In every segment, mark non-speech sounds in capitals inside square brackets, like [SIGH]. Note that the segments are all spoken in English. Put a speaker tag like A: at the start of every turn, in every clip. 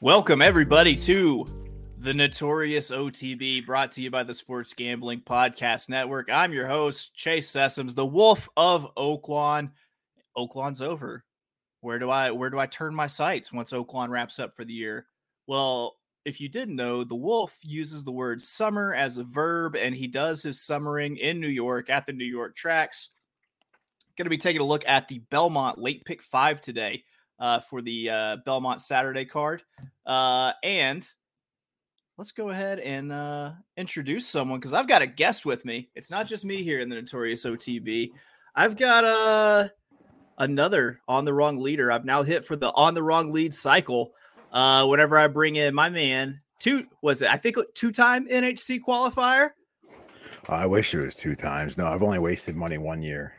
A: Welcome, everybody, to the Notorious OTB, brought to you by the Sports Gambling Podcast Network. I'm your host, Chase Sessoms, the Wolf of Oaklawn. Oaklawn's over. Where do I where do I turn my sights once Oaklawn wraps up for the year? Well, if you didn't know, the Wolf uses the word summer as a verb, and he does his summering in New York at the New York tracks. Going to be taking a look at the Belmont late pick five today uh, for the uh, Belmont Saturday card. Uh, and let's go ahead and uh, introduce someone because I've got a guest with me. It's not just me here in the Notorious OTB. I've got uh, another on the wrong leader. I've now hit for the on the wrong lead cycle. Uh, whenever I bring in my man, two was it? I think two time NHC qualifier.
B: I wish it was two times. No, I've only wasted money one year.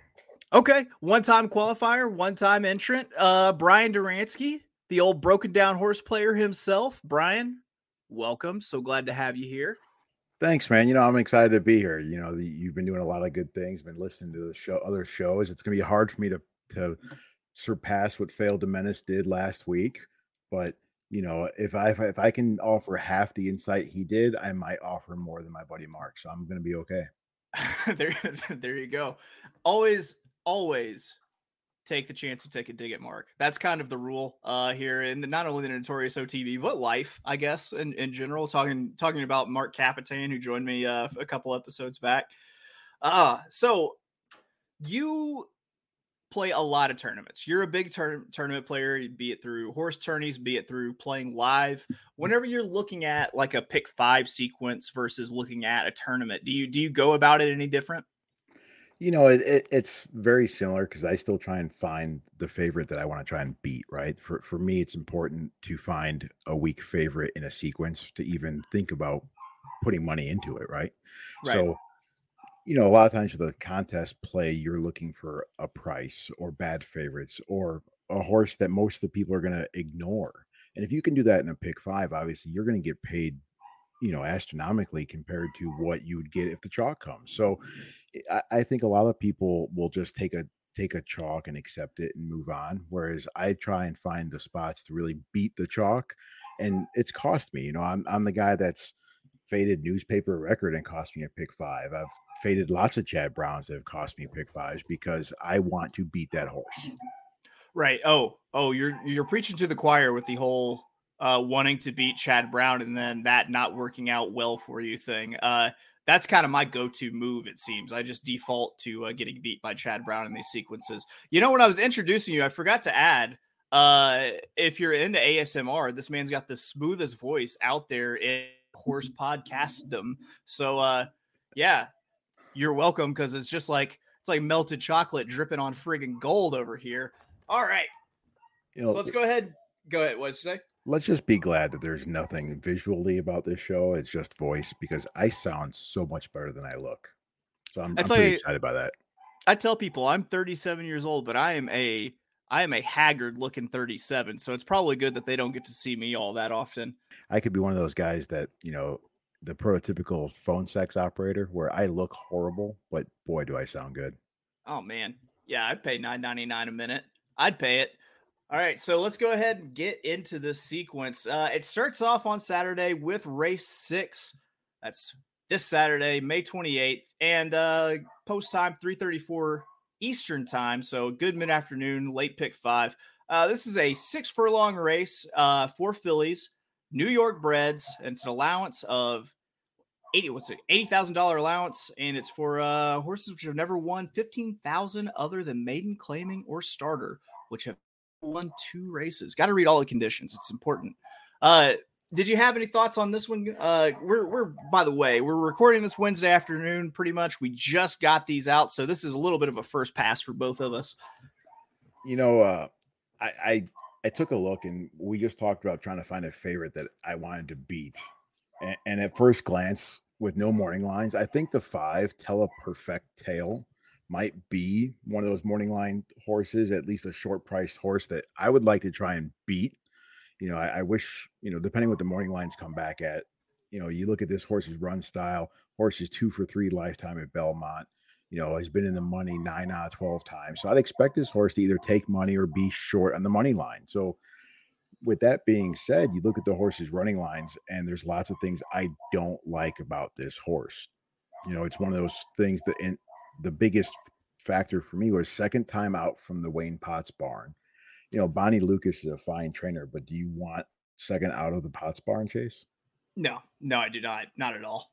A: Okay, one-time qualifier, one-time entrant. Uh, Bryan Doranski, the old broken down horse player himself. Brian, welcome. So glad to have you here.
B: Thanks, man. You know, I'm excited to be here. You know, the, you've been doing a lot of good things. Been listening to the show, other shows. It's going to be hard for me to to surpass what Failed to Menace did last week, but you know, if I if I can offer half the insight he did, I might offer more than my buddy Mark. So I'm going to be okay. [LAUGHS]
A: there, [LAUGHS] there you go. Always always take the chance to take a dig at Mark. That's kind of the rule uh, here, and not only the notorious OTB, but life, I guess, in, in general. Talking talking about Mark Capitan, who joined me uh, a couple episodes back. Uh, so you play a lot of tournaments. You're a big tur- tournament player, be it through horse tourneys, be it through playing live. Whenever you're looking at like a pick five sequence versus looking at a tournament, do you do you go about it any different?
B: You know, it, it, it's very similar because I still try and find the favorite that I want to try and beat. Right. For for me, it's important to find a weak favorite in a sequence to even think about putting money into it. Right. right. So, you know, a lot of times with a contest play, you're looking for a price or bad favorites or a horse that most of the people are going to ignore. And if you can do that in a pick five, obviously you're going to get paid, you know, astronomically compared to what you would get if the chalk comes. So eh, I, I think a lot of people will just take a take a chalk and accept it and move on. Whereas I try and find the spots to really beat the chalk, and it's cost me. You know, I'm I'm the guy that's faded newspaper record and cost me a pick five. I've faded lots of Chad Browns that have cost me pick fives because I want to beat that horse.
A: Right. Oh, oh, you're you're preaching to the choir with the whole uh, wanting to beat Chad Brown and then that not working out well for you thing. Uh, that's kind of my go-to move. It seems I just default to uh, getting beat by Chad Brown in these sequences. You know, when I was introducing you, I forgot to add. Uh, if you're into ASMR, this man's got the smoothest voice out there in horse [LAUGHS] podcastdom. So, uh, yeah, you're welcome because it's just like it's like melted chocolate dripping on friggin' gold over here. All right, you know, so let's go ahead. Go ahead. What's you say?
B: Let's just be glad that there's nothing visually about this show. It's just voice because I sound so much better than I look. So I'm, I'm pretty excited by that.
A: I tell people I'm 37 years old, but I am a I am a haggard looking 37. So it's probably good that they don't get to see me all that often.
B: I could be one of those guys that, you know, the prototypical phone sex operator where I look horrible, but boy, do I sound good.
A: Oh man. Yeah, I'd pay 9.99 a minute. I'd pay it. All right, so let's go ahead and get into this sequence. Uh, it starts off on Saturday with race six. That's this Saturday, May 28th, and uh, post time 3:34 Eastern time. So good mid afternoon, late pick five. Uh, this is a six furlong race uh, for fillies. New York breds, and it's an allowance of eighty. What's it? Eighty thousand dollar allowance, and it's for uh, horses which have never won fifteen thousand other than maiden, claiming, or starter, which have won two races. Got to read all the conditions. It's important. Uh, did you have any thoughts on this one? Uh, we're we're by the way, we're recording this Wednesday afternoon. Pretty much, we just got these out, so this is a little bit of a first pass for both of us.
B: You know, uh, I, I I took a look, and we just talked about trying to find a favorite that I wanted to beat. And, and at first glance, with no morning lines, I think the five Tele Perfect Tail might be one of those morning line horses, at least a short priced horse that I would like to try and beat you know, I, I, wish, you know, depending what the morning lines come back at, you know, you look at this horse's run style, horse is two for three lifetime at Belmont, you know, he's been in the money nine out of 12 times. So I'd expect this horse to either take money or be short on the money line. So with that being said, you look at the horse's running lines and there's lots of things I don't like about this horse. You know, it's one of those things that in the biggest factor for me was second time out from the Wayne Potts barn you know, Bonnie Lucas is a fine trainer, but do you want second out of the Potts barn chase?
A: No, no, I do not. Not at all.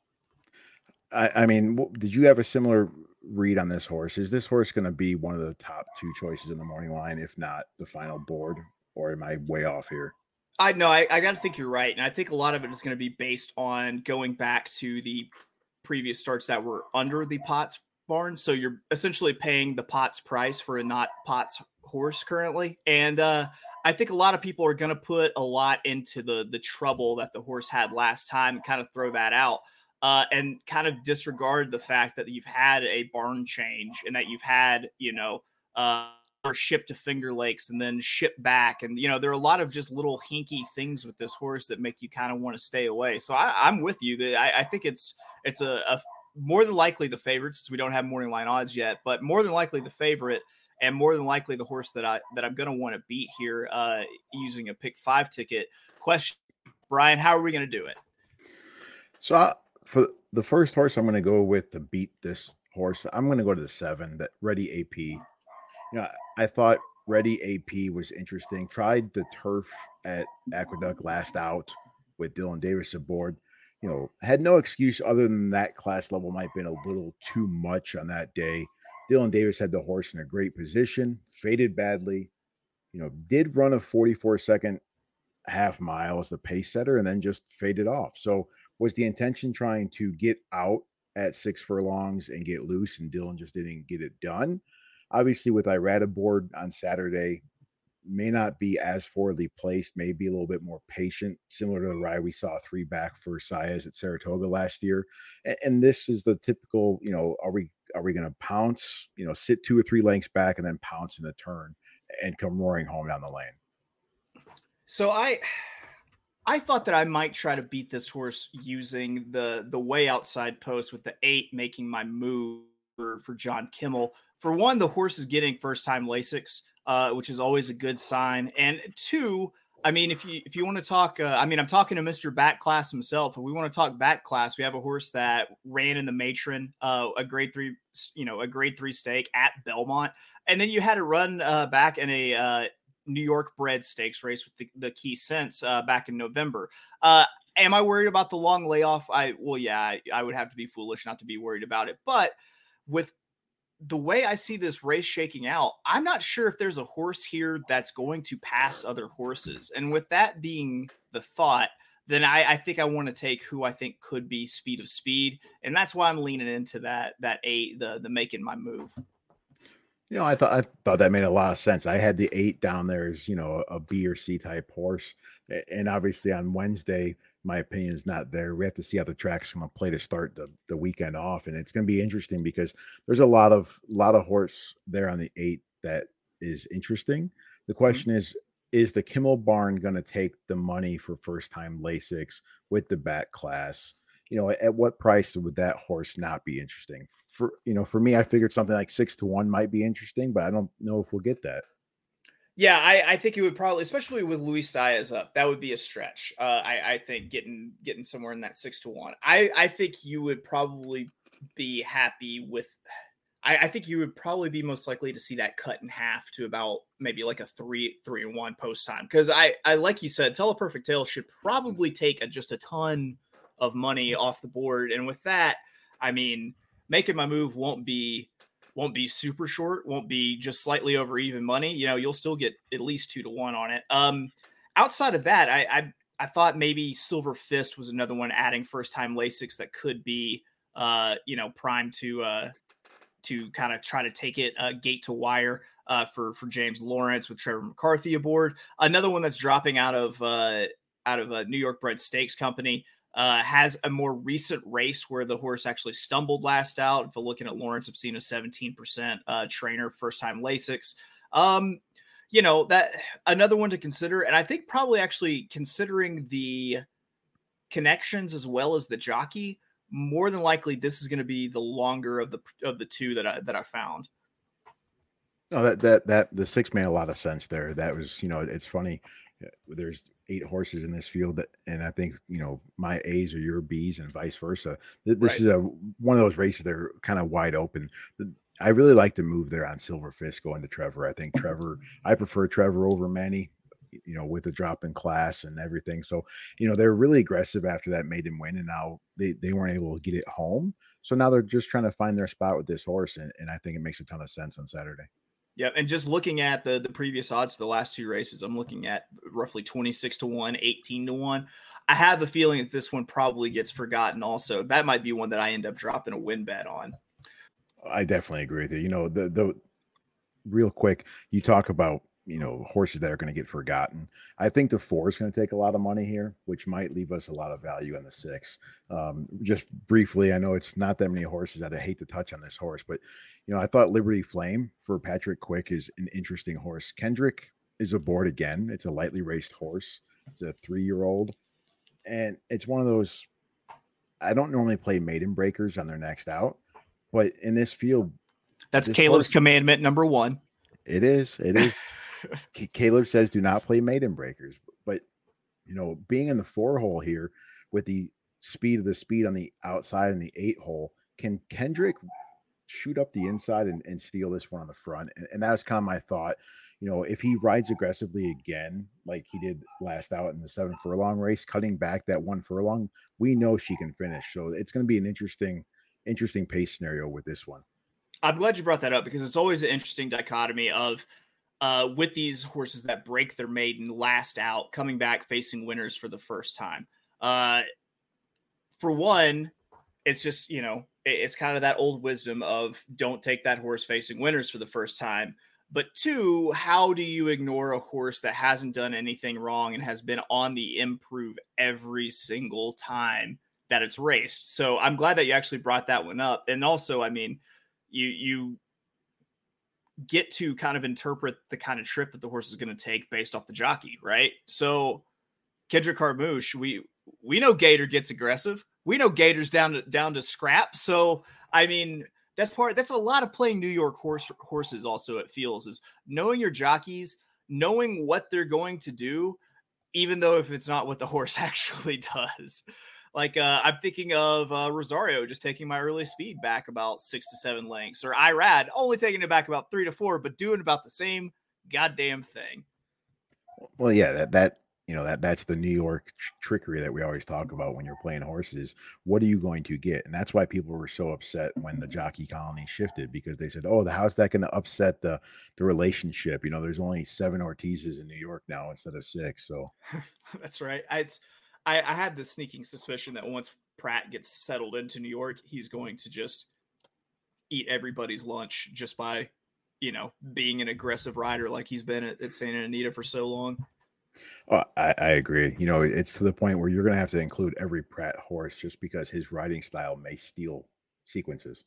B: I, I mean, did you have a similar read on this horse? Is this horse going to be one of the top two choices in the morning line, if not the final board, or am I way off here?
A: I know I, I got to think you're right, and I think a lot of it is going to be based on going back to the previous starts that were under the Potts barn. So you're essentially paying the Potts price for a not Potts horse currently, and uh, I think a lot of people are going to put a lot into the the trouble that the horse had last time, kind of throw that out, uh, and kind of disregard the fact that you've had a barn change and that you've had you know. Uh, or shipped to Finger Lakes and then shipped back. And you know, there are a lot of just little hinky things with this horse that make you kind of want to stay away. So I, am with you. I, I think it's it's a, a, more than likely the favorite since we don't have morning line odds yet, but more than likely the favorite and more than likely the horse that I that I'm going to want to beat here uh, using a pick five ticket. Question, Bryan, how are we going to do it?
B: So I, for the first horse, I'm going to go with to beat this horse. I'm going to go to the seven, that Ready AP. You know, I thought Ready AP was interesting. Tried the turf at Aqueduct last out with Dylan Davis aboard. You know, had no excuse other than that class level might have been a little too much on that day. Dylan Davis had the horse in a great position, faded badly, you know, did run a 44 second half mile as the pace setter and then just faded off. So was the intention trying to get out at six furlongs and get loose and Dylan just didn't get it done? Obviously, with Irad aboard on Saturday, may not be as forwardly placed, may be a little bit more patient, similar to the mm-hmm. ride we saw three back for Saez at Saratoga last year. And, and, this is the typical, you know, are we are we going to pounce, you know, sit two or three lengths back and then pounce in the turn and come roaring home down the lane?
A: So I I thought that I might try to beat this horse using the the way outside post with the eight making my move for, for John Kimmel. For one, the horse is getting first time Lasix uh, which is always a good sign. And two, I mean, if you if you want to talk, uh, I mean, I'm talking to Mr. Back Class himself. If we want to talk back class, we have a horse that ran in the matron, uh, a grade three, you know, a grade three stake at Belmont, and then you had to run uh, back in a uh, New York bred stakes race with the, the key sense uh, back in November. Uh, am I worried about the long layoff? I well, yeah, I, I would have to be foolish not to be worried about it, but with the way I see this race shaking out, I'm not sure if there's a horse here that's going to pass other horses. And with that being the thought, then I, I think I want to take who I think could be speed of speed, and that's why I'm leaning into that that eight, the the making my move.
B: You know, I thought I thought that made a lot of sense. I had the eight down there as you know a B or C type horse, and obviously on Wednesday my opinion is not there. We have to see how the track's going to play to start the, the weekend off, and it's going to be interesting because there's a lot of lot of horse there on the eight that is interesting. The mm-hmm. question mm-hmm. is, is the Kimmel barn going to take the money for first time Lasix with the back class? You know, at what price would that horse not be interesting? For you know, for me, I figured something like six to one might be interesting, but I don't know if we'll get that.
A: Yeah, I, I think it would probably, especially with Luis Saez up, that would be a stretch. Uh, I, I think getting getting somewhere in that six to one. I, I think you would probably be happy with. I, I, think you would probably be most likely to see that cut in half to about maybe like a three three and one post time because I I like you said, Teleperfect Tale should probably take a, just a ton of money off the board, and with that, I mean making my move won't be won't be super short, won't be just slightly over even money. You know, you'll still get at least two to one on it. Um, outside of that, I, I I thought maybe Silver Fist was another one adding first time Lasix that could be uh, you know, prime to uh to kind of try to take it uh, gate to wire uh, for for James Lawrence with Trevor McCarthy aboard. Another one that's dropping out of uh, out of a New York bred stakes company uh, has a more recent race where the horse actually stumbled last out. If we're looking at Lawrence, I've seen a 17% uh, trainer, first time Lasix. Um, you know, that another one to consider. And I think probably actually considering the connections as well as the jockey, more than likely this is going to be the longer of the of the two that I that I found.
B: No, that that that the six made a lot of sense there. That was, you know, it's funny. Uh, there's eight horses in this field that, and I think you know my A's are your B's and vice versa. This right. is a one of those races that are kind of wide open. I really like the move there on Silver Fist going to Trevor. I think Trevor. I prefer Trevor over Manny. You know, with the drop in class and everything. So, you know, they're really aggressive after that maiden win, and now they they weren't able to get it home. So now they're just trying to find their spot with this horse, and, and I think it makes a ton of sense on Saturday.
A: Yeah, and just looking at the the previous odds for the last two races, I'm looking at roughly 26 to 1, 18 to 1. I have a feeling that this one probably gets forgotten also. That might be one that I end up dropping a win bet on.
B: I definitely agree with you. You know, the the real quick, you talk about you know horses that are going to get forgotten. I think the four is going to take a lot of money here, which might leave us a lot of value in the six. Um, just briefly, I know it's not that many horses that I hate to touch on this horse, but you know I thought Liberty Flame for Patrick Quick is an interesting horse. Kendrick is aboard again. It's a lightly raced horse. It's a three year old, and it's one of those. I don't normally play maiden breakers on their next out, but in this field,
A: that's this Caleb's horse, commandment number one.
B: It is. It is. [LAUGHS] [LAUGHS] Caleb says do not play maiden breakers, but you know, being in the four hole here with the speed of the speed on the outside and the eight hole, can Kendrick shoot up the inside and, and steal this one on the front? And, and that's kind of my thought. You know, if he rides aggressively again, like he did last out in the seven furlong race, cutting back that one furlong, we know she can finish. So it's going to be an interesting, interesting pace scenario with this one.
A: I'm glad you brought that up because it's always an interesting dichotomy of uh, with these horses that break their maiden last out, coming back facing winners for the first time. Uh, for one, it's just you know it's kind of that old wisdom of don't take that horse facing winners for the first time. But two, how do you ignore a horse that hasn't done anything wrong and has been on the improve every single time that it's raced? So I'm glad that you actually brought that one up. And also, I mean, you you get to kind of interpret the kind of trip that the horse is going to take based off the jockey, right? So Kendrick Carmouche, we we know Gator gets aggressive. We know Gator's down to down to scrap. So I mean, that's part that's a lot of playing New York horse horses also it feels is knowing your jockeys, knowing what they're going to do, even though if it's not what the horse [LAUGHS] actually does. Like uh, I'm thinking of uh, Rosario just taking my early speed back about six to seven lengths, or Irad only taking it back about three to four, but doing about the same goddamn thing.
B: Well, yeah, that that you know that that's the New York tr- trickery that we always talk about when you're playing horses. What are you going to get? And that's why people were so upset when the jockey colony shifted because they said, "Oh, the how's that going to upset the the relationship?" You know, there's only seven Ortizes in New York now instead of six. So [LAUGHS]
A: that's right. It's I, I had the sneaking suspicion that once Prat gets settled into New York, he's going to just eat everybody's lunch just by, you know, being an aggressive rider like he's been at, at Santa Anita for so long.
B: Oh, I, I, agree. You know, it's to the point where you're going to have to include every Prat horse just because his riding style may steal sequences.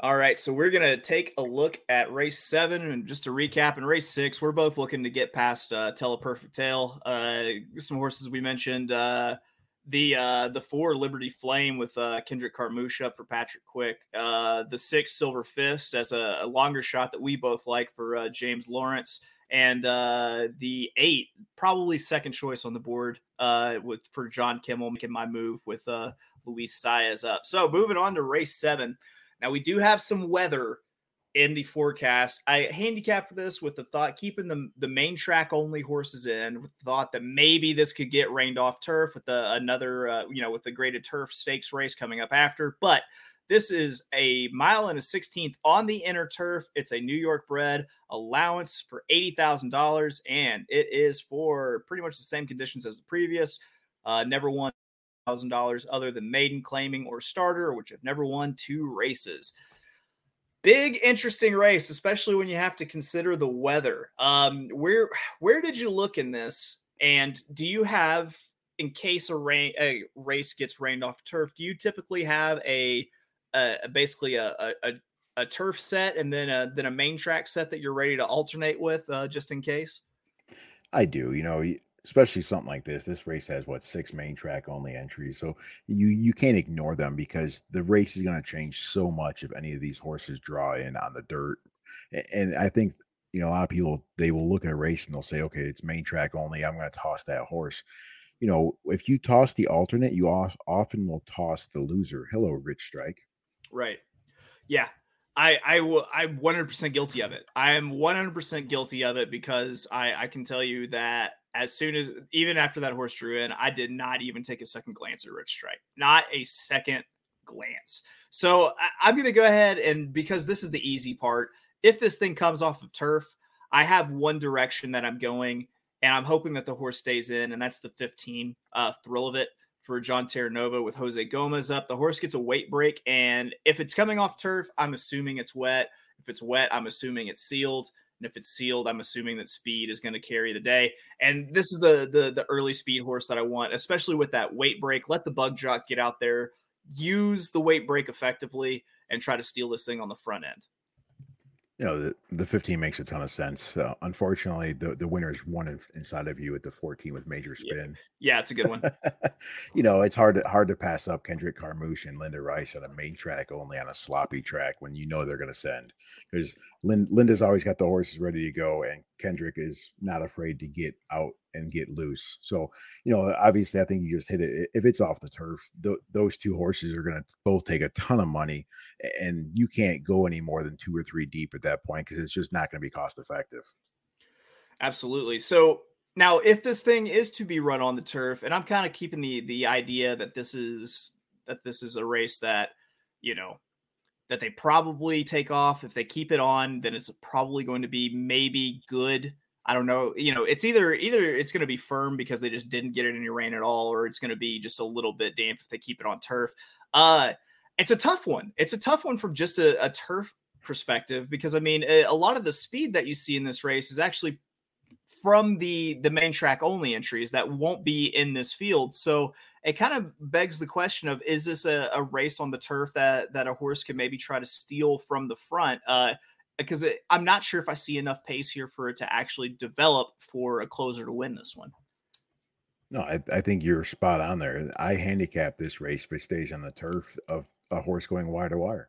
A: All right, so we're gonna take a look at race seven, and just to recap, in race six, we're both looking to get past uh, Teleperfect Tale. Uh, some horses we mentioned, uh, the uh, the four Liberty Flame with uh, Kendrick Carmouche up for Patrick Quick, uh, the six Silver Fist as a, a, longer shot that we both like for uh, James Lawrence, and uh, the eight probably second choice on the board uh, with for John Kimmel making my move with uh, Luis Saez up. So moving on to race seven. Now we do have some weather in the forecast. I handicapped this with the thought keeping the the main track only horses in, with the thought that maybe this could get rained off turf with the another uh, you know with the graded turf stakes race coming up after, but. This is a mile and a 16th on the inner turf. It's a New York bred allowance for $80,000, and it is for pretty much the same conditions as the previous. Uh, never won $1,000 other than maiden claiming or starter, which have never won two races. Big interesting race, especially when you have to consider the weather. Um, where where did you look in this? And do you have, in case a rain a race gets rained off turf, do you typically have a, a basically a, a, a turf set and then a then a main track set that you're ready to alternate with, uh, just in case?
B: I do. You know, especially something like this. This race has what six main track only entries, so you you can't ignore them because the race is going to change so much if any of these horses draw in on the dirt. And I think you know a lot of people they will look at a race and they'll say, okay, it's main track only. I'm going to toss that horse. You know, if you toss the alternate, you often will toss the loser. Hello, Rich Strike.
A: Right. Yeah. I I will I'm 100% guilty of it. I am 100% guilty of it because I I can tell you that as soon as even after that horse drew in, I did not even take a second glance at Rich Strike. Not a second glance. So I, am going to go ahead and because this is the easy part, if this thing comes off of turf, I have one direction that I'm going, and I'm hoping that the horse stays in, and that's the 15 uh, thrill of it for John Terranova with Jose Gomez up. The horse gets a weight break, and if it's coming off turf, I'm assuming it's wet. If it's wet, I'm assuming it's sealed. And if it's sealed, I'm assuming that speed is going to carry the day. And this is the the the early speed horse that I want, especially with that weight break. Let the bug jock get out there, use the weight break effectively, and try to steal this thing on the front end
B: you know the, the 15 makes a ton of sense uh, unfortunately the, the winner is one in, inside of you at the 14 with major spin.
A: Yeah, yeah it's a good one. [LAUGHS]
B: You know it's hard to hard to pass up kendrick carmouche and linda rice on a main track only on a sloppy track when you know they're going to send because Lin, linda's always got the horses ready to go and kendrick is not afraid to get out and get loose. So, you know, obviously, I think you just hit it. If it's off the turf, th- those two horses are going to both take a ton of money, and you can't go any more than two or three deep at that point because it's just not going to be cost effective.
A: Absolutely. So now, if this thing is to be run on the turf, and I'm kind of keeping the the idea that this is that this is a race that you know that they probably take off. If they keep it on, then it's probably going to be maybe good I don't know. You know, it's either either it's going to be firm because they just didn't get it any rain at all, or it's going to be just a little bit damp if they keep it on turf. Uh, it's a tough one. It's a tough one from just a, a turf perspective because I mean, a, a lot of the speed that you see in this race is actually from the the main track only entries that won't be in this field. So it kind of begs the question of is this a, a race on the turf that that a horse can maybe try to steal from the front? Uh, because it, I'm not sure if I see enough pace here for it to actually develop for a closer to win this one.
B: No, I, I think you're spot on there. I handicap this race if it stays on the turf of a horse going wire to wire,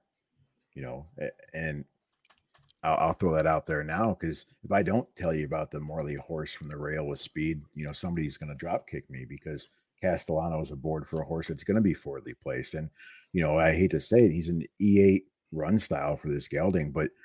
B: you know, and I'll, I'll throw that out there now because if I don't tell you about the Morley horse from the rail with speed, you know, somebody's going to drop kick me because Castellano is aboard for a horse that's going to be forwardly placed. And, you know, I hate to say it, he's an E8 run style for this gelding, but –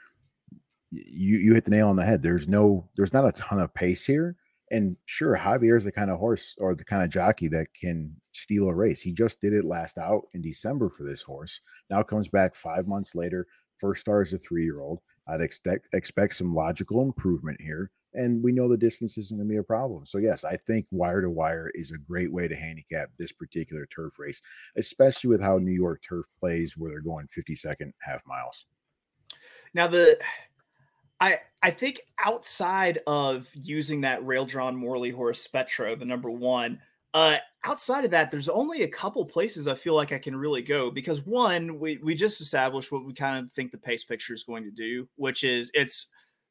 B: you you hit the nail on the head. There's no there's not a ton of pace here. And sure, Javier is the kind of horse or the kind of jockey that can steal a race. He just did it last out in December for this horse. Now comes back five months later. First star as a three year old. I'd expect expect some logical improvement here. And we know the distance isn't going to be a problem. So, yes, I think wire to wire is a great way to handicap this particular turf race, especially with how New York turf plays, where they're going 50 second half miles.
A: Now, the I I think outside of using that rail drawn Morley horse Spetro, the number one, uh, outside of that, there's only a couple places I feel like I can really go because one, we we just established what we kind of think the pace picture is going to do, which is it's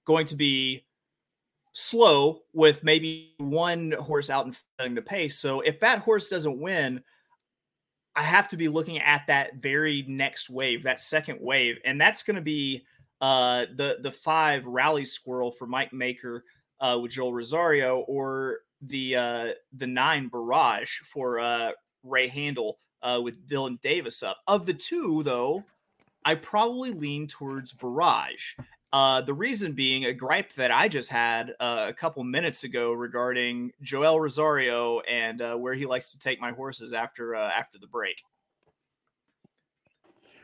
A: going to be slow with maybe one horse out and setting the pace. So if that horse doesn't win, I have to be looking at that very next wave, that second wave, and that's going to be uh, the the five rally squirrel for Mike Maker uh, with Joel Rosario, or the uh, the nine barrage for uh, Ray Handal uh, with Dylan Davis up. Of the two, though, I probably lean towards Barrage. Uh, the reason being a gripe that I just had uh, a couple minutes ago regarding Joel Rosario and uh, where he likes to take my horses after uh, after the break.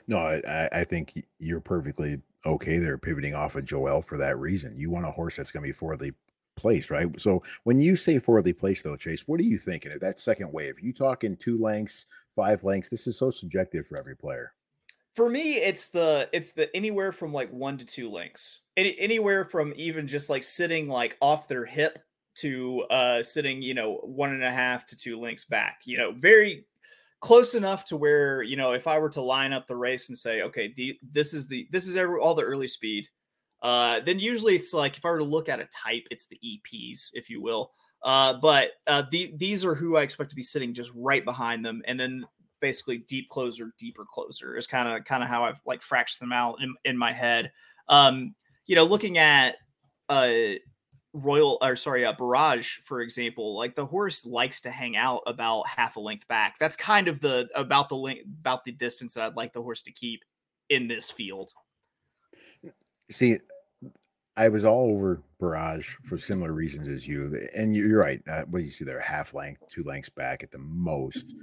B: No, I, I think you're perfectly okay there pivoting off of Joel for that reason. You want a horse that's going to be forwardly placed, right? So when you say forwardly placed, though, Chase, what are you thinking of that second wave? You talking two lengths, five lengths? This is so subjective for every player
A: for me it's the it's the anywhere from like one to two lengths, Any, anywhere from even just like sitting like off their hip to uh sitting you know one and a half to two lengths back you know very close enough to where you know if i were to line up the race and say okay the this is the this is every, all the early speed uh then usually it's like if i were to look at a type it's the eps if you will uh but uh the, these are who i expect to be sitting just right behind them and then basically deep closer, deeper closer is kind of kind of how I've like fractured them out in, in my head. Um, you know, looking at uh Royal or sorry, a Barrage, for example, like the horse likes to hang out about half a length back. That's kind of the about the length about the distance that I'd like the horse to keep in this field.
B: See, I was all over Barrage for similar reasons as you, and you're right. What do you see there? Half length, two lengths back at the most,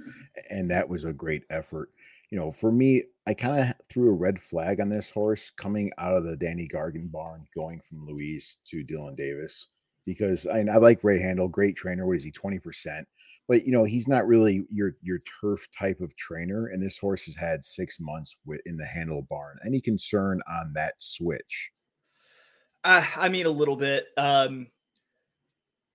B: and that was a great effort. You know, for me, I kind of threw a red flag on this horse coming out of the Danny Gargan barn, going from Luis to Dylan Davis, because I, I like Ray Handal, great trainer. What is he, twenty percent? But you know, he's not really your your turf type of trainer, and this horse has had six months in the Handal barn. Any concern on that switch?
A: Uh, I mean, a little bit. Um,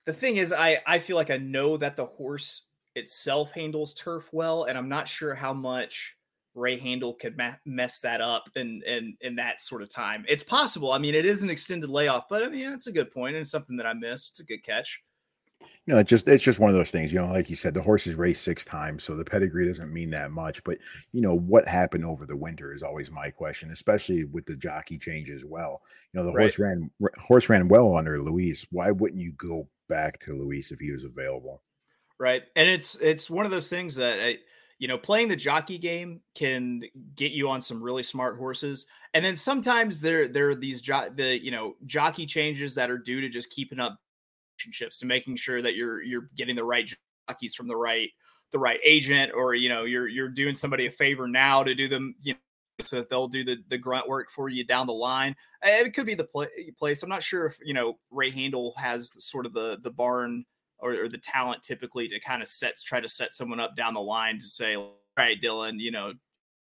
A: the thing is, I I feel like I know that the horse itself handles turf well, and I'm not sure how much Ray Handal could ma- mess that up in, in in that sort of time. It's possible. I mean, it is an extended layoff, but I mean, that's a good point and something that I missed. It's a good catch
B: you know, it's just it's just one of those things. You know, like you said, the horse has raced six times, so the pedigree doesn't mean that much. But you know, what happened over the winter is always my question, especially with the jockey change as well. You know, the right. horse ran horse ran well under Luis. Why wouldn't you go back to Luis if he was available?
A: Right, and it's it's one of those things that I, you know, playing the jockey game can get you on some really smart horses, and then sometimes there there are these jo- the you know jockey changes that are due to just keeping up relationships to making sure that you're you're getting the right jockeys from the right the right agent or you know you're you're doing somebody a favor now to do them you know so that they'll do the, the grunt work for you down the line. Eh, it could be the pl- place. I'm not sure if you know Ray Handal has sort of the the barn or, or, the talent typically to kind of set try to set someone up down the line to say, all right, Dylan, you know,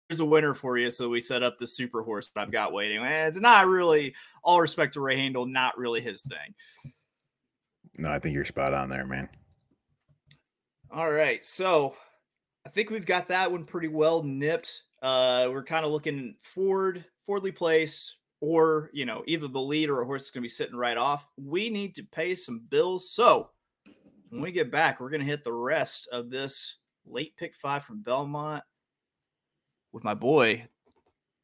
A: here's a winner for you. So we set up the super horse that I've got waiting. It's not really all respect to Ray Handal, not really his thing.
B: No, I think you're spot on there, man.
A: All right. So I think we've got that one pretty well nipped. Uh, we're kind of looking forward, Fordley Place, or you know, either the lead or a horse is going to be sitting right off. We need to pay some bills. So when we get back, we're going to hit the rest of this late pick five from Belmont with my boy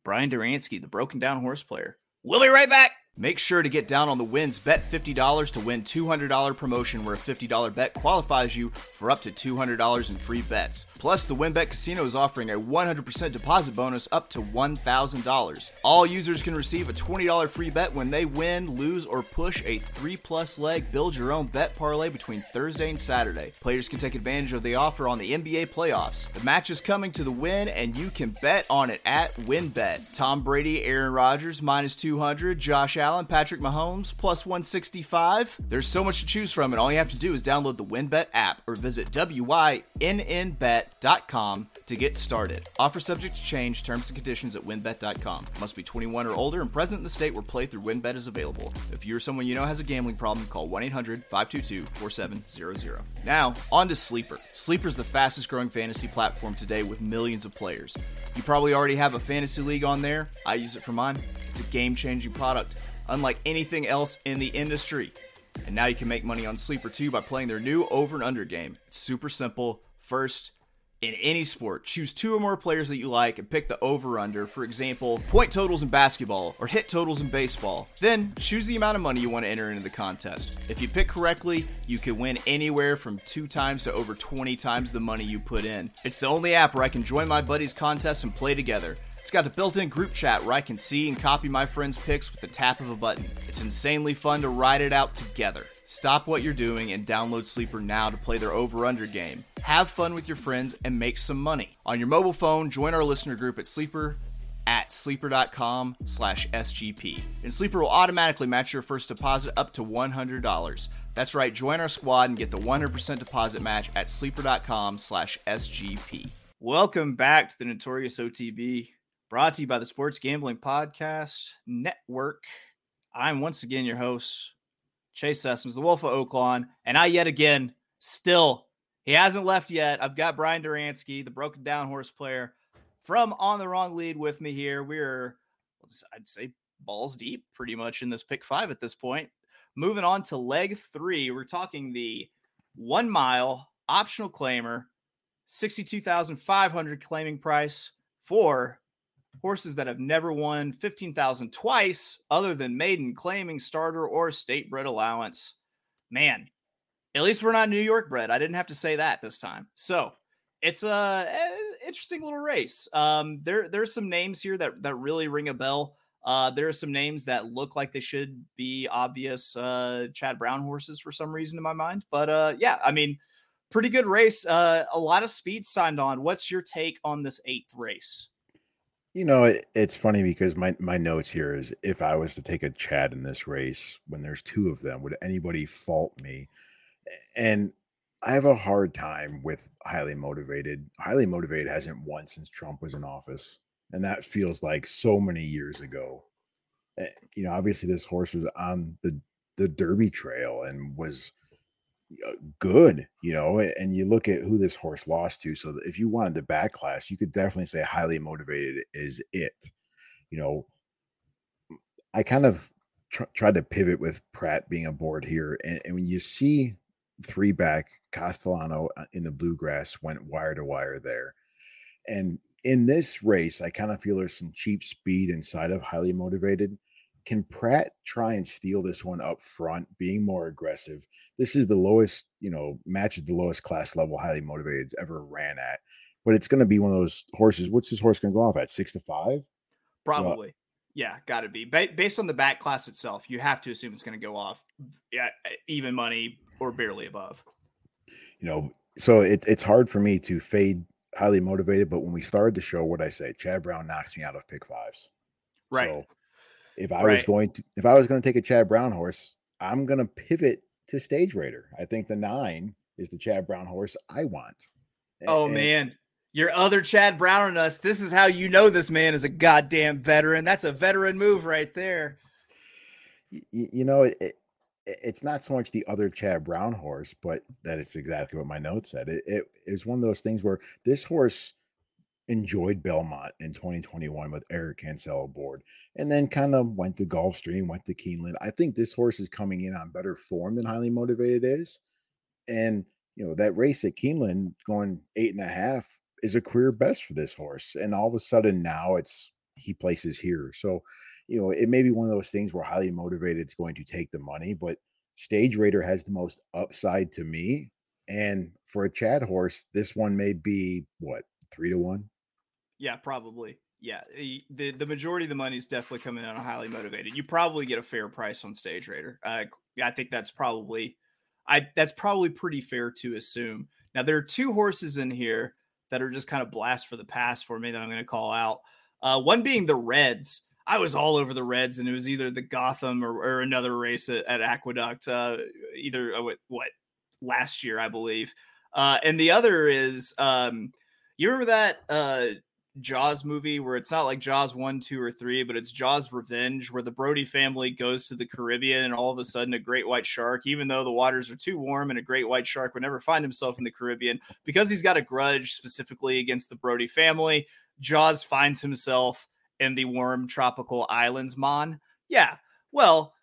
A: Bryan Doranski, the broken down horse player. We'll be right back. Make sure to get down on the wins. Bet $50 to win $200 promotion where a $50 bet qualifies you for up to $200 in free bets. Plus, the WynnBET Casino is offering a 100% deposit bonus up to $1,000. All users can receive a $20 free bet when they win, lose, or push a 3 plus leg build your own bet parlay between Thursday and Saturday. Players can take advantage of the offer on the NBA playoffs. The match is coming to the win, and you can bet on it at WynnBET. Tom Brady, Aaron Rodgers, minus 200, Josh Allen. Patrick Mahomes, plus 165. There's so much to choose from, and all you have to do is download the WynnBET app or visit WYNNBet.com to get started. Offer subject to change, terms and conditions at WynnBET.com. Must be 21 or older and present in the state where playthrough WynnBET is available. If you or someone you know has a gambling problem, call 1 800 522 4700. Now, on to Sleeper. Sleeper is the fastest growing fantasy platform today with millions of players. You probably already have a fantasy league on there. I use it for mine. It's a game changing product unlike anything else in the industry. And now you can make money on Sleeper too by playing their new over and under game. It's super simple. First, in any sport, choose two or more players that you like and pick the over under. For example, point totals in basketball or hit totals in baseball. Then choose the amount of money you want to enter into the contest. If you pick correctly, you can win anywhere from two times to over 20 times the money you put in. It's the only app where I can join my buddies' contests and play together. It's got a built in group chat where I can see and copy my friends' picks with the tap of a button. It's insanely fun to ride it out together. Stop what you're doing and download Sleeper now to play their over under game. Have fun with your friends and make some money. On your mobile phone, join our listener group at Sleeper at sleeper.com slash SGP. And Sleeper will automatically match your first deposit up to $100. That's right, join our squad and get the 100% deposit match at sleeper.com slash SGP. Welcome back to the Notorious OTB, brought to you by the Sports Gambling Podcast Network. I'm once again your host, Chase Sessoms, the Wolf of Oaklawn, and I yet again still he hasn't left yet. I've got Bryan Doranski, the broken down horse player from On the Wrong Lead with me here. We're I'd say balls deep pretty much in this pick five at this point. Moving on to leg three, we're talking the one mile optional claimer, 62,500 claiming price for horses that have never won 15,000 twice other than maiden claiming starter or state bred allowance. Man, at least we're not New York bred. I didn't have to say that this time. So it's a, a interesting little race. Um, there there's some names here that that really ring a bell. Uh, there are some names that look like they should be obvious uh, Chad Brown horses for some reason in my mind. But uh, yeah, I mean, pretty good race. Uh, a lot of speed signed on. What's your take on this eighth race?
B: You know, it, it's funny because my my notes here is if I was to take a Chad in this race when there's two of them, would anybody fault me? And I have a hard time with highly motivated. Highly motivated hasn't won since Trump was in office, and that feels like so many years ago. You know, obviously this horse was on the the Derby Trail and was good, you know, and you look at who this horse lost to. So if you wanted the back class, you could definitely say highly motivated is it. You know, I kind of tr- tried to pivot with Prat being aboard here, and, and when you see three back Castellano uh, in the bluegrass went wire to wire there, and in this race, I kind of feel there's some cheap speed inside of highly motivated can Prat try and steal this one up front, being more aggressive? This is the lowest, you know, matches the lowest class level highly motivated ever ran at. But it's going to be one of those horses. What's this horse going to go off at? Six to five?
A: Probably. Well, yeah, got to be. Ba- based on the back class itself, you have to assume it's going to go off yeah, even money or barely above.
B: You know, so it, it's hard for me to fade highly motivated. But when we started the show, what I say, Chad Brown knocks me out of pick fives.
A: Right.
B: So if I right. was going to if I was going to take a Chad Brown horse, I'm going to pivot to Stage Raider. I think the nine is the Chad Brown horse I want.
A: Oh man, your other Chad Brown and us. This is how you know this man is a goddamn veteran. That's a veteran move right there.
B: You, you know, it, it, it's not so much the other Chad Brown horse, but that is exactly what my note said. It, it is one of those things where this horse enjoyed Belmont in 2021 with Eric Cancel aboard, and then kind of went to Gulfstream, went to Keeneland. I think this horse is coming in on better form than highly motivated is. And you know, that race at Keeneland going eight and a half is a career best for this horse. And all of a sudden now it's he places here. So, you know, it may be one of those things where highly motivated is going to take the money, but Stage Raider has the most upside to me. And for a Chad horse, this one may be what three to one.
A: Yeah, probably. Yeah, the the majority of the money is definitely coming in on highly motivated. You probably get a fair price on Stage Raider. Uh, I think that's probably, I that's probably pretty fair to assume. Now there are two horses in here that are just kind of blast for the past for me that I'm going to call out. Uh, one being the Reds. I was all over the Reds, and it was either the Gotham or, or another race at, at Aqueduct, uh, either uh, what, what last year I believe, uh, and the other is um, you remember that uh, Jaws movie where it's not like Jaws 1, 2, or 3, but it's Jaws Revenge, where the Brody family goes to the Caribbean and all of a sudden a great white shark, even though the waters are too warm and a great white shark would never find himself in the Caribbean, because he's got a grudge specifically against the Brody family, Jaws finds himself in the warm tropical islands, Mon. Yeah, well,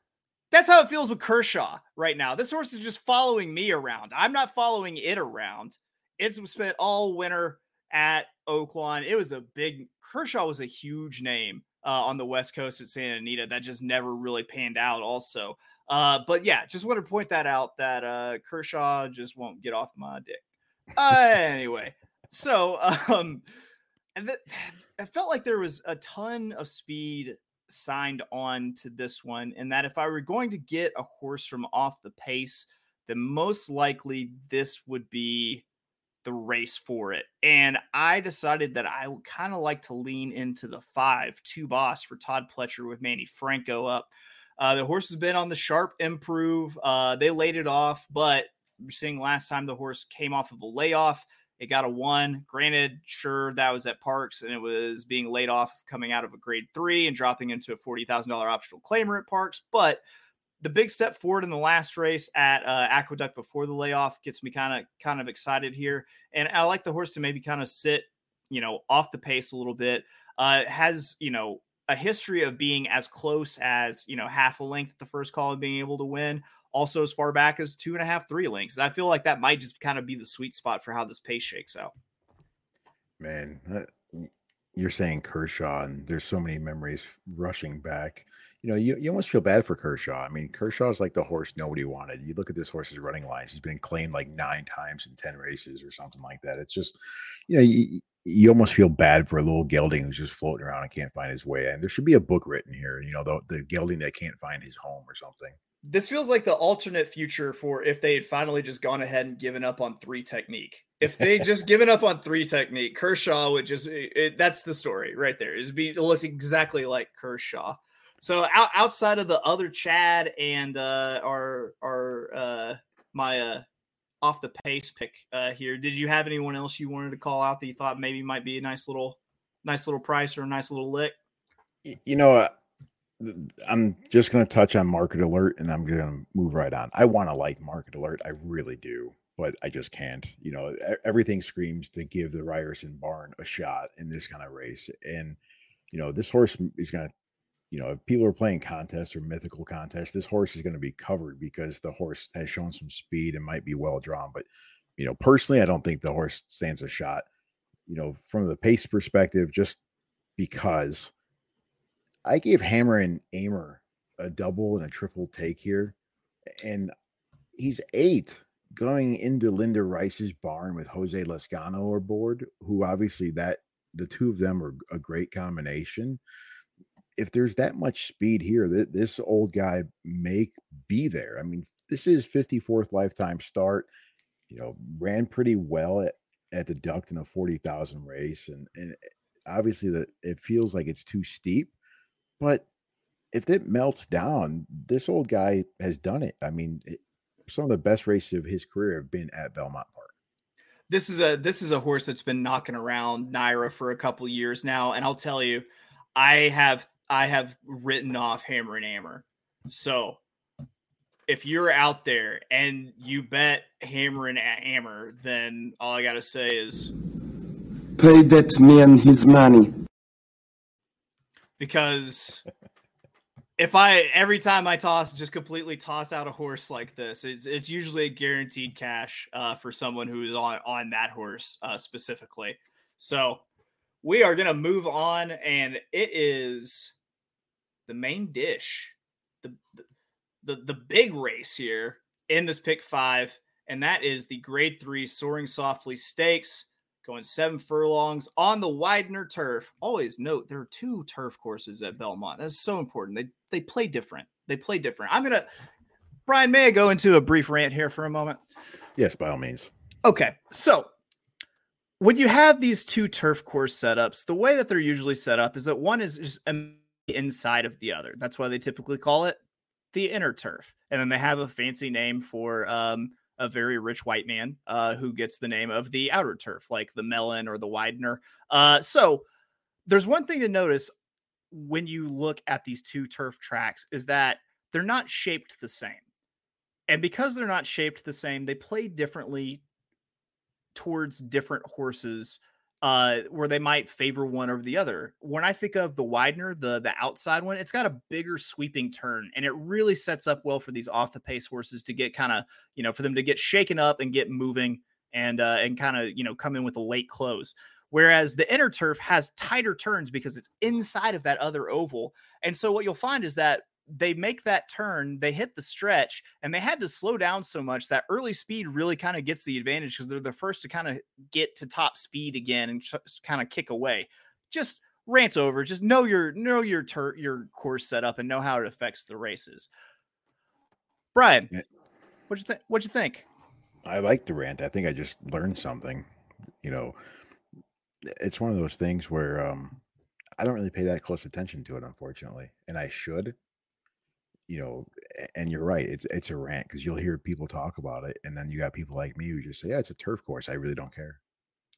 A: that's how it feels with Kershaw right now. This horse is just following me around. I'm not following it around. It's spent all winter at Oaklawn. It was a big Kershaw was a huge name uh, on the West Coast at Santa Anita that just never really panned out. Also, uh, but yeah, just want to point that out that uh, Kershaw just won't get off my dick. Uh, anyway, so [LAUGHS] um, and that, I felt like there was a ton of speed signed on to this one, and that if I were going to get a horse from off the pace, then most likely this would be the race for it. And I decided that I would kind of like to lean into the five, two boss for Todd Pletcher with Manny Franco up. Uh, the horse has been on the sharp improve. Uh, they laid it off, but we're seeing last time the horse came off of a layoff. It got a one. Granted, sure, that was at Parx and it was being laid off coming out of a grade three and dropping into a $40,000 optional claimer at Parx, But the big step forward in the last race at uh, Aqueduct before the layoff gets me kind of kind of excited here, and I like the horse to maybe kind of sit, you know, off the pace a little bit. Uh, has you know a history of being as close as you know half a length at the first call and being able to win. Also, as far back as two and a half, three lengths. I feel like that might just kind of be the sweet spot for how this pace shakes out.
B: Man, you're saying Kershaw, and there's so many memories rushing back you know, you, you almost feel bad for Kershaw. I mean, Kershaw is like the horse nobody wanted. You look at this horse's running lines; he's been claimed like nine times in ten races or something like that. It's just, you know, you, you almost feel bad for a little gelding who's just floating around and can't find his way. And there should be a book written here. You know, the the gelding that can't find his home or something.
A: This feels like the alternate future for if they had finally just gone ahead and given up on three technique. If they just given up on three technique, Kershaw would just it, that's the story right there. Be it looked exactly like Kershaw. So out, outside of the other Chad and uh, our our uh, my uh, off the pace pick uh, here, did you have anyone else you wanted to call out that you thought maybe might be a nice little nice little price or a nice little lick?
B: You know, uh, I'm just going to touch on Market Alert and I'm going to move right on. I want to like Market Alert, I really do, but I just can't. You know, everything screams to give the Ryerson barn a shot in this kind of race, and you know, this horse is going to you know, if people are playing contests or mythical contests, this horse is going to be covered because the horse has shown some speed and might be well drawn. But, you know, personally, I don't think the horse stands a shot, you know, from the pace perspective, just because I gave Hammer and Aimer a double and a triple take here. And he's eight going into Linda Rice's barn with Jose Lezcano aboard, who obviously that the two of them are a great combination if there's that much speed here, that this old guy may be there. I mean, this is 54th lifetime start. You know, ran pretty well at, at the duct in a 40,000 race. And, and eh, obviously that it feels like it's too steep, but if it melts down, this old guy has done it. I mean, it, some of the best races of his career have been at Belmont Park.
A: This is a this is a horse that's been knocking around NYRA for a couple years now, and I'll tell you, I have I have written off Hammer and Hammer. So if you're out there and you bet Hammer and Hammer, then all I gotta say is
C: pay that man his money.
A: Because [LAUGHS] if I every time I toss, just completely toss out a horse like this, it's it's usually a guaranteed cash uh, for someone who is on on that horse uh, specifically. So we are gonna move on, and it is the main dish, the, the the big race here in this pick five, and that is the Grade Three Soaring Softly Stakes, going seven furlongs on the Widener turf. Always note there are two turf courses at Belmont. That's so important. They they play different. They play different. I'm gonna Bryan, may I go into a brief rant here for a moment?
B: Yes, by all means.
A: Okay, so when you have these two turf course setups, the way that they're usually set up is that one is just inside of the other. That's why they typically call it the inner turf. And then they have a fancy name for um, a very rich white man uh, who gets the name of the outer turf, like the Mellon or the Widener. Uh, so there's one thing to notice when you look at these two turf tracks is that they're not shaped the same. And because they're not shaped the same, they play differently towards different horses uh, where they might favor one over the other. When I think of the Widener, the the outside one, it's got a bigger sweeping turn, and it really sets up well for these off the pace horses to get kind of you know for them to get shaken up and get moving and uh, and kind of you know come in with a late close. Whereas the inner turf has tighter turns because it's inside of that other oval, and so what you'll find is that they make that turn, they hit the stretch, and they had to slow down so much that early speed really kind of gets the advantage because they're the first to kind of get to top speed again and just kind of kick away. Just rant over. Just know your know your tur- your course setup and know how it affects the races. Bryan,
B: Yeah.
A: what'd you think? What'd you think?
B: I like the rant. I think I just learned something. You know, it's one of those things where um I don't really pay that close attention to it, unfortunately, and I should. You know, and you're right. It's it's a rant because you'll hear people talk about it, and then you got people like me who just say, "Yeah, it's a turf course. I really don't care."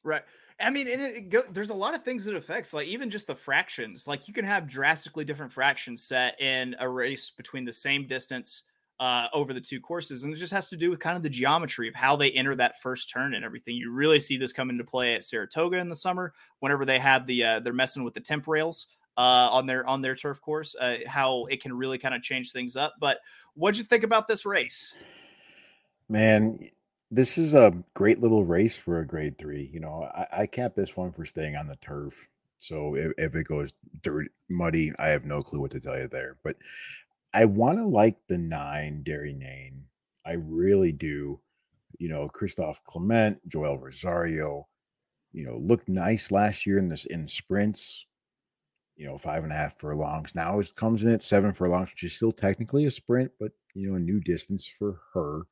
A: Right. I mean, it, it go, there's a lot of things it affects, like even just the fractions. Like you can have drastically different fractions set in a race between the same distance uh, over the two courses, and it just has to do with kind of the geometry of how they enter that first turn and everything. You really see this come into play at Saratoga in the summer, whenever they have the uh, they're messing with the temp rails uh, on their on their turf course, uh, how it can really kind of change things up. But what'd you think about this race?
B: Man, this is a great little race for a grade three. You know, I, I capped this one for staying on the turf. So if, if it goes dirt muddy, I have no clue what to tell you there. But I want to like the nine Dairy Nane. I really do. You know, Christophe Clement, Joel Rosario, you know, looked nice last year in this in sprints. You know, five and a half furlongs. Now it comes in at seven furlongs, which is still technically a sprint, but you know, a new distance for her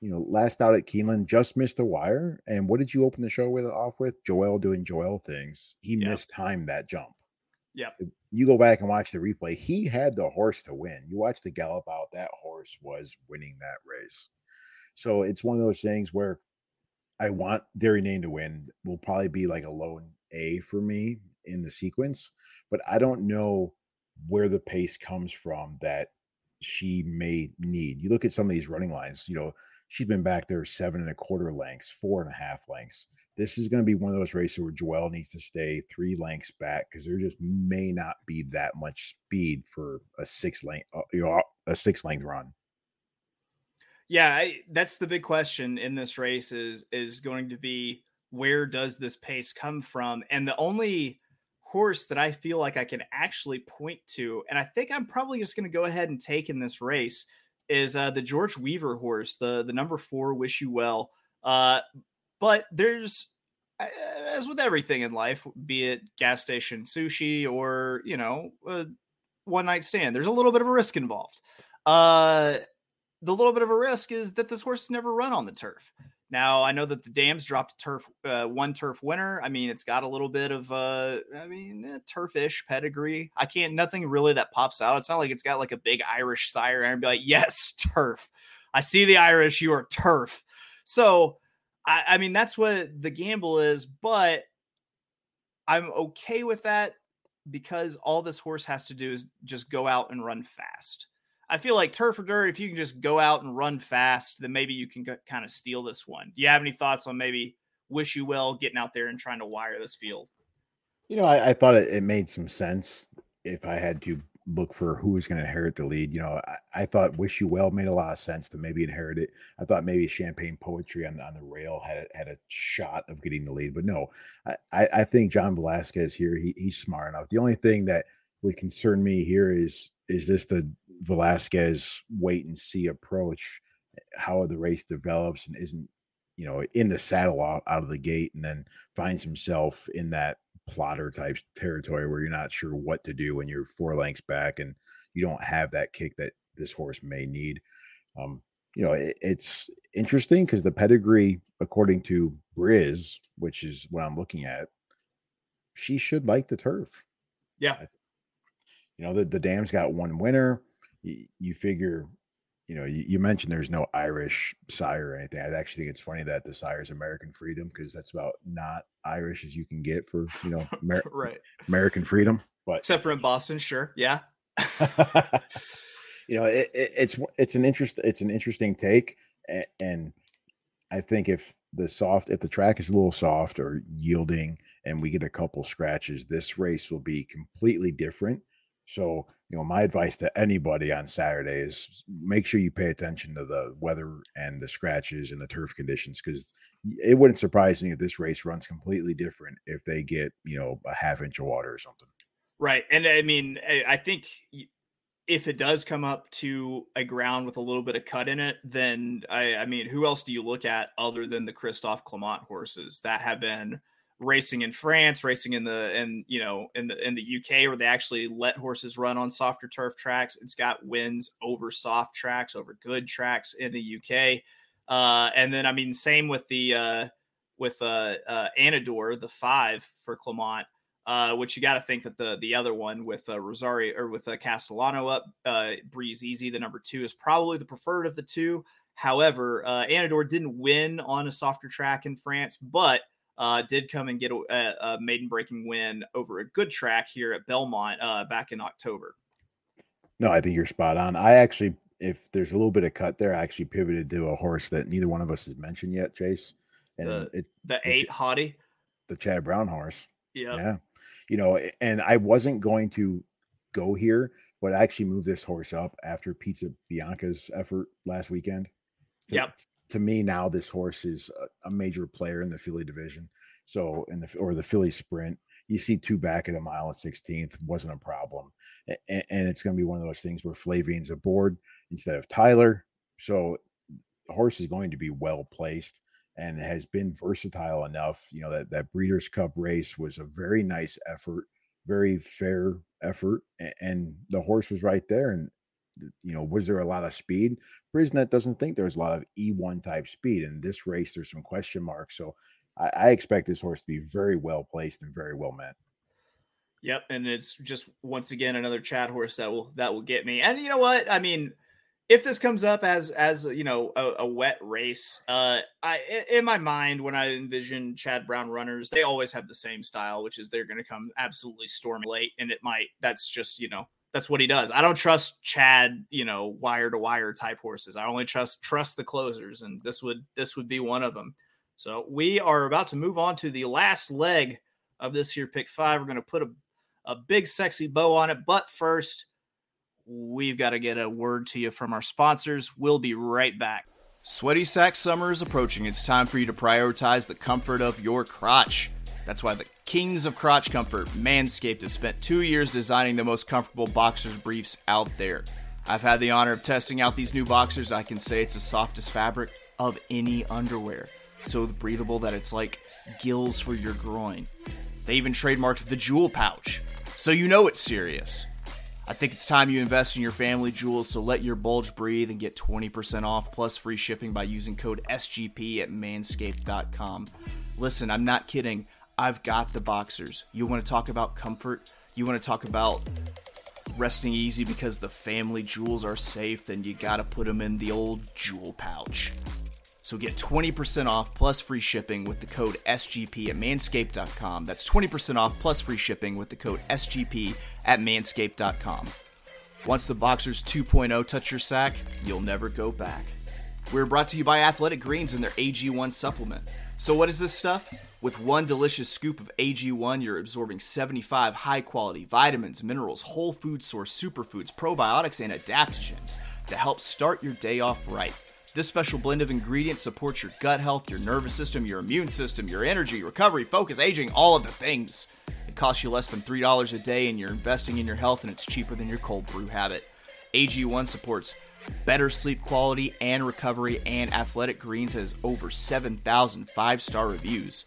B: you know, last out at Keeneland, just missed the wire. And what did you open the show with off with? Joel doing Joel things. He
A: Yep.
B: mistimed that jump. Yeah. You go back and watch the replay. He had the horse to win. You watch the gallop out. That horse was winning that race. So it's one of those things where I want Dairy Nane to win. Will probably be like a lone A for me in the sequence, but I don't know where the pace comes from that she may need. You look at some of these running lines, you know, she's been back there seven and a quarter lengths, four and a half lengths. This is going to be one of those races where Joel needs to stay three lengths back because there just may not be that much speed for a six length, uh, you know, a six length run.
A: Yeah, I, that's the big question in this race is is going to be where does this pace come from? And the only horse that I feel like I can actually point to, and I think I'm probably just going to go ahead and take in this race is uh, the George Weaver horse, the the number four. Wish you well. Uh, but there's as with everything in life, be it gas station sushi or you know one night stand, there's a little bit of a risk involved. Uh, the little bit of a risk is that this horse has never run on the turf. Now I know that the dams dropped turf uh, one turf winner. I mean, it's got a little bit of uh, I mean, eh, turfish pedigree. I can't nothing really that pops out. It's not like it's got like a big Irish sire and be like, yes, turf. I see the Irish. You are turf. So I, I mean, that's what the gamble is. But I'm okay with that because all this horse has to do is just go out and run fast. I feel like turf or dirt, if you can just go out and run fast, then maybe you can kind of steal this one. Do you have any thoughts on maybe wish you well getting out there and trying to wire this field?
B: You know, I, I thought it, it made some sense if I had to look for who was going to inherit the lead. You know, I, I thought Wish You Well made a lot of sense to maybe inherit it. I thought maybe Champagne Poetry on, on the rail had had a shot of getting the lead, but no, I, I, think John Velazquez here, he, he's smart enough. The only thing that would concern me here is is this the Velazquez wait and see approach, how the race develops and isn't you know in the saddle out, out of the gate and then finds himself in that plotter type territory where you're not sure what to do when you're four lengths back and you don't have that kick that this horse may need. Um, you know, it, it's interesting because the pedigree, according to Briz, which is what I'm looking at, she should like the turf.
A: Yeah.
B: You know, the, the dam's got one winner. You, you figure, you know, you, you mentioned there's no Irish sire or anything. I actually think it's funny that the sire is American freedom because that's about not Irish as you can get for, you know, [LAUGHS] Amer-
A: right.
B: American freedom. But
A: Except for in Boston, sure. Yeah. [LAUGHS]
B: you know, it, it, it's it's an interest it's an interesting take, and, and I think if the soft if the track is a little soft or yielding, and we get a couple scratches, this race will be completely different. So, you know, my advice to anybody on Saturday is make sure you pay attention to the weather and the scratches and the turf conditions because it wouldn't surprise me if this race runs completely different if they get, you know, a half inch of water or something.
A: Right. And I mean, I, think if it does come up to a ground with a little bit of cut in it, then I, I mean, who else do you look at other than the Christophe Clement horses that have been racing in France, racing in the and you know in the in the UK where they actually let horses run on softer turf tracks. It's got wins over soft tracks, over good tracks in the UK. Uh, and then I mean, same with the uh, with uh, uh, Anador, the five for Clement. Uh, which you got to think that the the other one with uh, Rosario or with uh, Castellano up, uh, Breeze Easy, the number two, is probably the preferred of the two. However, uh, Anador didn't win on a softer track in France, but uh, did come and get a, a, maiden breaking win over a good track here at Belmont uh, back in October.
B: No, I think you're spot on. I actually, if there's a little bit of cut there, I actually pivoted to a horse that neither one of us has mentioned yet, Chase.
A: And the, it, the eight it, Hottie,
B: the Chad Brown horse.
A: Yep.
B: Yeah. You know, and I wasn't going to go here, but I actually moved this horse up after Pizza Bianca's effort last weekend.
A: To, yep
B: to me now this horse is a, a, major player in the filly division. So in the or the filly sprint, you see two back at a mile at 16th wasn't a problem, and, and it's going to be one of those things where Flavien's aboard instead of Tyler. So the horse is going to be well placed and has been versatile enough. You know that that Breeders' Cup race was a very nice effort, very fair effort, and, and the horse was right there. And you know, was there a lot of speed? Brisnet doesn't think there's a lot of E1 type speed. In this race, there's some question marks. So I, I expect this horse to be very well placed and very well met.
A: Yep, and it's just once again another Chad horse that will that will get me. And you know what? I mean, if this comes up as as you know a, a wet race, uh, I in my mind when I envision Chad Brown runners, they always have the same style, which is they're going to come absolutely storm late, and it might that's just you know that's what he does. I don't trust Chad, you know, wire to wire type horses. I only trust trust the closers, and this would this would be one of them. So we are about to move on to the last leg of this here pick five. We're going to put a, a big sexy bow on it, but first we've got to get a word to you from our sponsors. We'll be right back. Sweaty sack summer is approaching. It's time for you to prioritize the comfort of your crotch. That's why the kings of crotch comfort, Manscaped, have spent two years designing the most comfortable boxers briefs out there. I've had the honor of testing out these new boxers. I can say it's the softest fabric of any underwear. So breathable that it's like gills for your groin. They even trademarked the jewel pouch. So you know it's serious. I think it's time you invest in your family jewels, so let your bulge breathe and get 20% off plus free shipping by using code SGP at manscaped.com. Listen, I'm not kidding. I've got the boxers. You want to talk about comfort? You want to talk about resting easy because the family jewels are safe? Then you got to put them in the old jewel pouch. So get 20% off plus free shipping with the code SGP at manscaped.com. That's 20% off plus free shipping with the code SGP at manscaped.com. Once the Boxers 2.0 touch your sack, you'll never go back. We're brought to you by Athletic Greens and their AG1 supplement. So, what is this stuff? With one delicious scoop of AG1, you're absorbing 75 high quality vitamins, minerals, whole food source superfoods, probiotics, and adaptogens to help start your day off right. This special blend of ingredients supports your gut health, your nervous system, your immune system, your energy, recovery, focus, aging, all of the things. It costs you less than $3 a day, and you're investing in your health, and it's cheaper than your cold brew habit. AG1 supports better sleep quality and recovery, and Athletic Greens has over 7,000 five star reviews.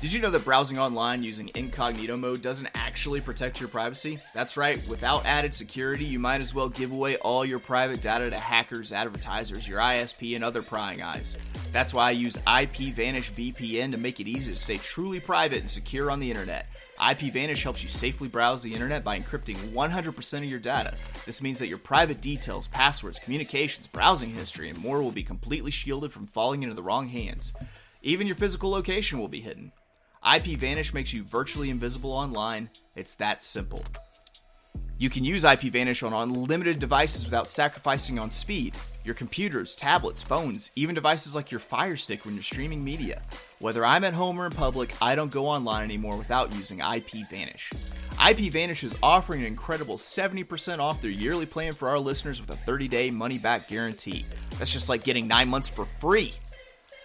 A: Did you know that browsing online using incognito mode doesn't actually protect your privacy? That's right, without added security, you might as well give away all your private data to hackers, advertisers, your ISP, and other prying eyes. That's why I use IPVanish VPN to make it easy to stay truly private and secure on the internet. IPVanish helps you safely browse the internet by encrypting 100% of your data. This means that your private details, passwords, communications, browsing history, and more will be completely shielded from falling into the wrong hands. Even your physical location will be hidden. IPVanish makes you virtually invisible online. It's that simple. You can use IP Vanish on unlimited devices without sacrificing on speed. your computers, tablets, phones, even devices like your Fire Stick when you're streaming media. Whether I'm at home or in public, I don't go online anymore without using IP Vanish. IP Vanish is offering an incredible 70% off their yearly plan for our listeners with a 30 day money back guarantee. That's just like getting nine months for free.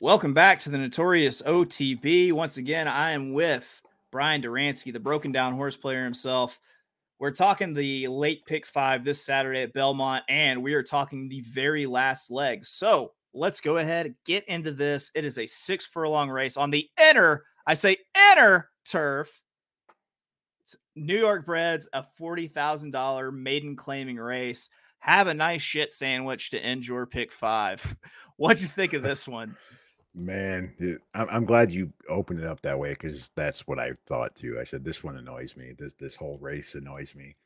A: Welcome back to the Notorious OTB. Once again, I am with Bryan Doranski, the broken down horse player himself. We're talking the late pick five this Saturday at Belmont, and we are talking the very last leg. So let's go ahead and get into this. It is a six furlong race on the inner, I say inner turf. It's New York Breds, a $40,000 maiden claiming race. Have a nice shit sandwich to end your pick five. [LAUGHS] What'd you think of this one?
B: Man, it, I'm, I'm glad you opened it up that way because that's what I thought too. I said this one annoys me. This this whole race annoys me.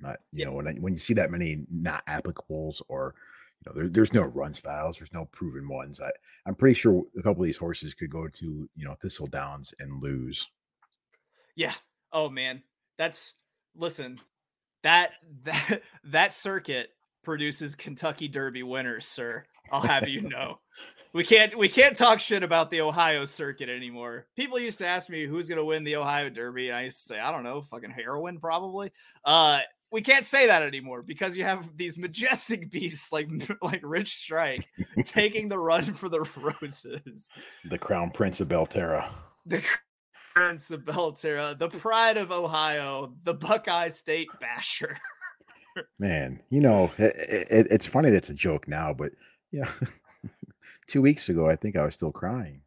B: Not you know when I, when you see that many not applicables or you know there, there's no run styles, there's no proven ones. I I'm pretty sure a couple of these horses could go to you know Thistle Downs and lose.
A: Yeah. Oh man, that's listen. That [LAUGHS] that that circuit produces Kentucky Derby winners, sir. I'll have you know. We can't we can't talk shit about the Ohio circuit anymore. People used to ask me who's going to win the Ohio Derby, and I used to say I don't know, fucking heroin probably. Uh, we can't say that anymore because you have these majestic beasts like [LAUGHS] like Rich Strike taking the run for the roses.
B: The Crown Prince of Belterra.
A: the Prince of Belterra, the pride of Ohio, the Buckeye State basher. [LAUGHS]
B: Man, you know it, it, it's funny that's a joke now, but yeah, [LAUGHS] two weeks ago I think I was still crying.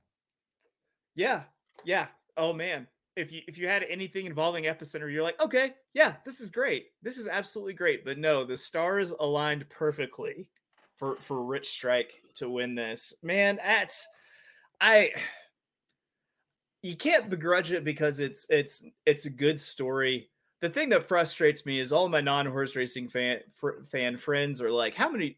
A: Yeah, yeah. Oh man, if you if you had anything involving Epicenter, you're like, okay, yeah, this is great. This is absolutely great. But no, the stars aligned perfectly for for Rich Strike to win this. Man, that's I. You can't begrudge it because it's it's it's a good story. The thing that frustrates me is all my non-horse racing fan fr- fan friends are like, "How many?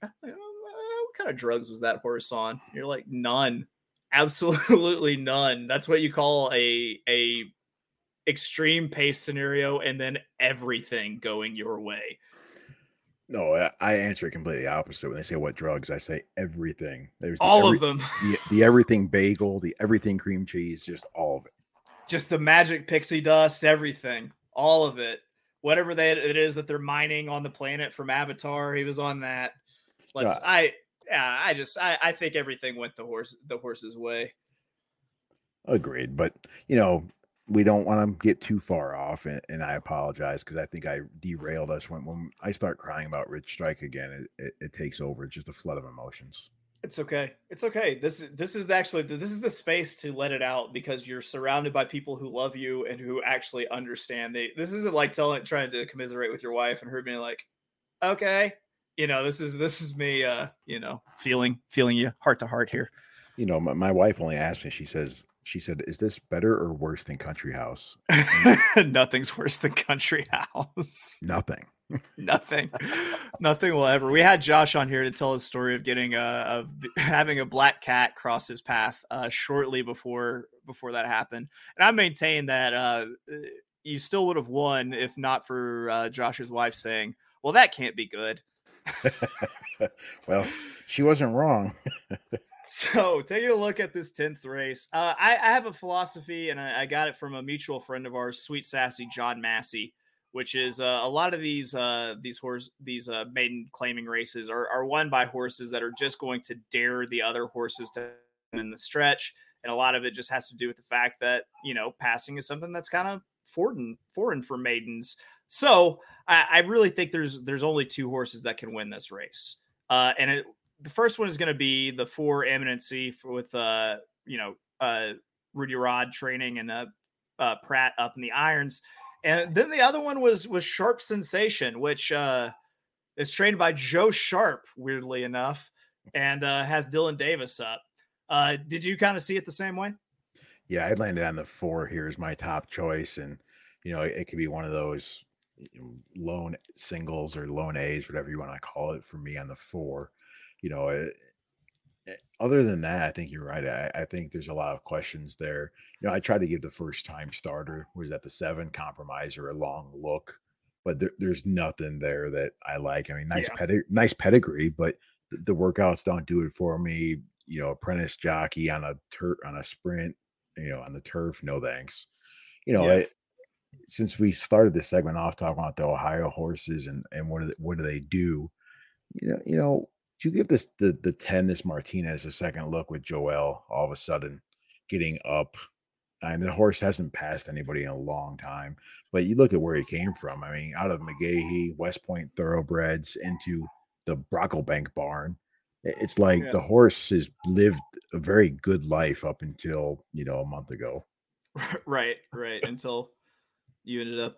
A: Uh, kind of drugs was that horse on?" You're like, "None." absolutely none that's what you call a a extreme pace scenario and then everything going your way
B: No, I, answer it completely opposite. When they say what drugs, I say everything. There's the
A: all
B: every-
A: of them [LAUGHS]
B: the, the everything bagel, the everything cream cheese, just all of it.
A: just the magic pixie dust everything all of it whatever that it is that they're mining on the planet from avatar he was on that let's
B: Yeah.
A: i yeah i just i i think everything went the horse the horse's way
B: Agreed. But you know, we don't want to get too far off, and, and I apologize because I think I derailed us when when I start crying about Rich Strike again. It, it, it takes over. It's just a flood of emotions.
A: It's okay. It's okay. This is this is actually this is the space to let it out because you're surrounded by people who love you and who actually understand. They this isn't like telling trying to commiserate with your wife and her being like, okay, you know, this is this is me uh, you know, feeling feeling you heart to heart here.
B: You know, my, my wife only asked me. She says, she said, "Is this better or worse than Country House?" [LAUGHS]
A: Nothing's worse than country house.
B: Nothing. [LAUGHS]
A: Nothing, nothing will ever. We had Josh on here to tell his story of getting a, of having a black cat cross his path uh, shortly before before that happened, and I maintain that uh, you still would have won if not for uh, Josh's wife saying, "Well, that can't be good." [LAUGHS]
B: well, she wasn't wrong. [LAUGHS]
A: So, taking a look at this 10th race, uh, I, I have a philosophy, and I, I got it from a mutual friend of ours, Sweet Sassy John Massey, which is uh, a lot of these uh, these horse these uh, maiden claiming races are, are won by horses that are just going to dare the other horses to in the stretch, and a lot of it just has to do with the fact that you know passing is something that's kind of foreign foreign for maidens. So, I, I really think there's there's only two horses that can win this race, uh, and it, the first one is going to be the four eminency for, with uh you know uh Rudy Rod training and uh, uh Prat up in the irons, and then the other one was was Sharp Sensation, which uh is trained by Joe Sharp. Weirdly enough, and uh, has Dylan Davis up. Uh, did you kind of see it the same way?
B: Yeah, I landed on the four here as my top choice, and you know it, it could be one of those lone singles or lone A's, whatever you want to call it, for me on the four. You know, it, it, other than that, I think you're right. I, I, think there's a lot of questions there. You know, I tried to give the first time starter was at the seven compromise or a long look, but there, there's nothing there that I like. I mean, nice yeah. pedig- nice pedigree, but the workouts don't do it for me. You know, apprentice jockey on a tur- on a sprint, you know, on the turf, no thanks. You know, yeah since we started this segment off talking about the Ohio horses and and what do they, what do they do? You know, you know, do you give this the the ten this Martinez a second look with Joel all of a sudden getting up, and the horse hasn't passed anybody in a long time. But you look at where he came from. I mean, out of McGahee, West Point Thoroughbreds into the Brocklebank barn. It's like yeah. the horse has lived a very good life up until you know a month ago. [LAUGHS]
A: Right, right. Until you ended up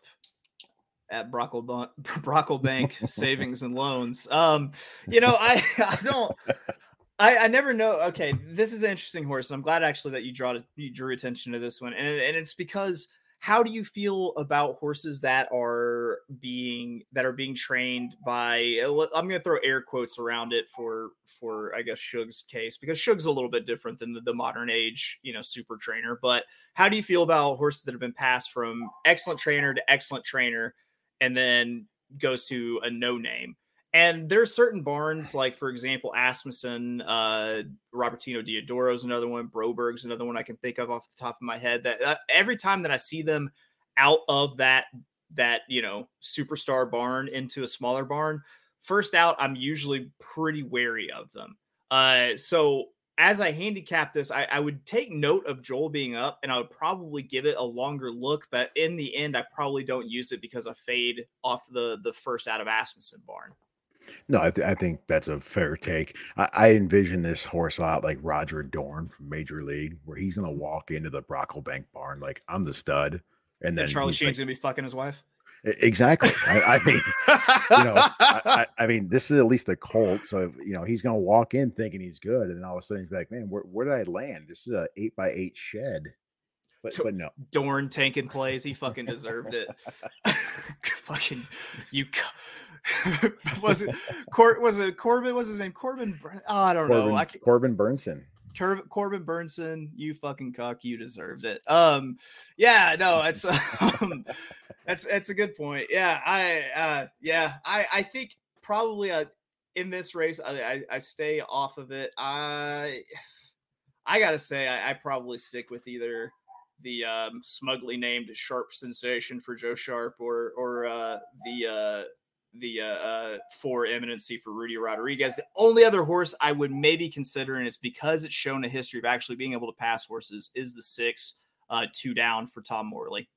A: at Brockle [LAUGHS] Brocklebank Savings and Loans. Um, you know, I [LAUGHS] I don't I, I never know. Okay, this is an interesting horse. I'm glad actually that you draw you drew attention to this one, and and it's because how do you feel about horses that are being that are being trained by uh, i'm going to throw air quotes around it for for i guess shug's case because shug's a little bit different than the, the modern age you know super trainer but how do you feel about horses that have been passed from excellent trainer to excellent trainer and then goes to a no name and there's certain barns, like for example, Asmussen, uh, Robertino Diodoro's another one, Broberg's another one I can think of off the top of my head. That uh, every time that I see them out of that that you know superstar barn into a smaller barn, first out, I'm usually pretty wary of them. Uh, so as I handicap this, I, I, would take note of Joel being up and I would probably give it a longer look. But in the end, I probably don't use it because I fade off the the first out of Asmussen barn.
B: No, I, th- I think that's a fair take. I, I envision this horse a lot like Roger Dorn from Major League, where he's going to mm-hmm. walk into the Brocklebank barn like I'm the stud, and then
A: and Charlie Sheen's like, going to be fucking his wife.
B: Exactly. I, I, mean, you know, I, I, [LAUGHS] mean, this is at least a Colt, so you know he's going to walk in thinking he's good, and then all of a sudden he's like, "Man, where, where did I land? This is a eight by eight shed." But, but no,
A: Dorn tanking plays. He fucking deserved it. [LAUGHS] fucking you. [LAUGHS] was it Cor- was it Corbin? Was his name Corbin? Oh, I don't
B: Corbin,
A: know. I
B: can- Corbin Bernsen.
A: Cor- Corbin Bernsen, you fucking cock, you deserved it. Um, yeah, no, it's [LAUGHS] um, that's that's a good point. Yeah, I uh, yeah, I I think probably uh, in this race I, I, I stay off of it. I I gotta say I, I probably stick with either the um, smugly named Sharp Sensation for Joe Sharp or or uh, the uh, the uh, uh, four eminency for Rudy Rodriguez. The only other horse I would maybe consider, and it's because it's shown a history of actually being able to pass horses, is the six uh, two down for Tom Morley.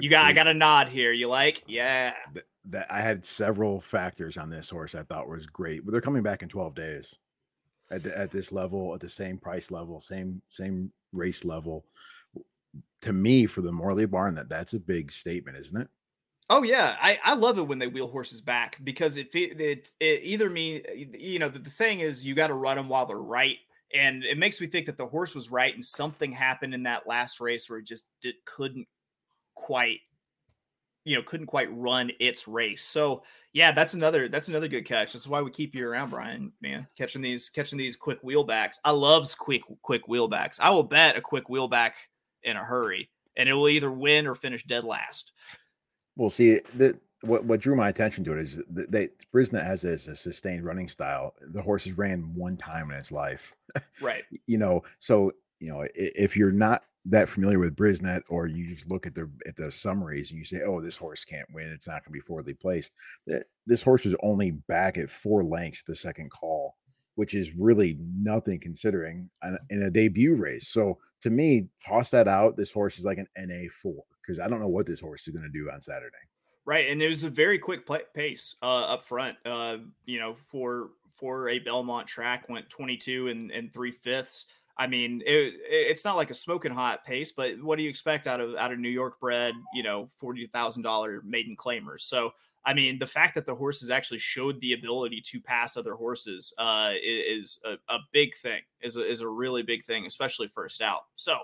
A: You got, I got a nod here. You like, yeah.
B: That, that I had several factors on this horse I thought was great, but they're coming back in 12 days at the, at this level, at the same price level, same same race level. To me, for the Morley barn, that that's a big statement, isn't it?
A: Oh yeah, I, I love it when they wheel horses back because it it, it either mean you know the, the saying is you got to run them while they're right, and it makes me think that the horse was right and something happened in that last race where it just couldn't quite you know couldn't quite run its race. So yeah, that's another that's another good catch. That's why we keep you around, Bryan. Man, catching these catching these quick wheelbacks. I loves quick quick wheelbacks. I will bet a quick wheelback in a hurry, and it will either win or finish dead last.
B: Well, see, the, what what drew my attention to it is that they Brisnet has this a sustained running style. The horses ran one time in its life,
A: right? [LAUGHS]
B: you know, so you know if you're not that familiar with Brisnet, or you just look at the at the summaries and you say, "Oh, this horse can't win. It's not going to be forwardly placed." This horse is only back at four lengths the second call, which is really nothing considering uh, mm-hmm. in a debut race. So to me, toss that out. This horse is like an NA four because I don't know what this horse is going to do on Saturday.
A: Right, and it was a very quick play- pace uh, up front. Uh, you know, for for a Belmont track, went 22 and and three fifths. I mean, it, it's not like a smoking hot pace, but what do you expect out of out of New York bred, you know, forty thousand dollar maiden claimers? So I mean, the fact that the horses actually showed the ability to pass other horses uh, is a, a, big thing, is a, is a really big thing, especially first out. So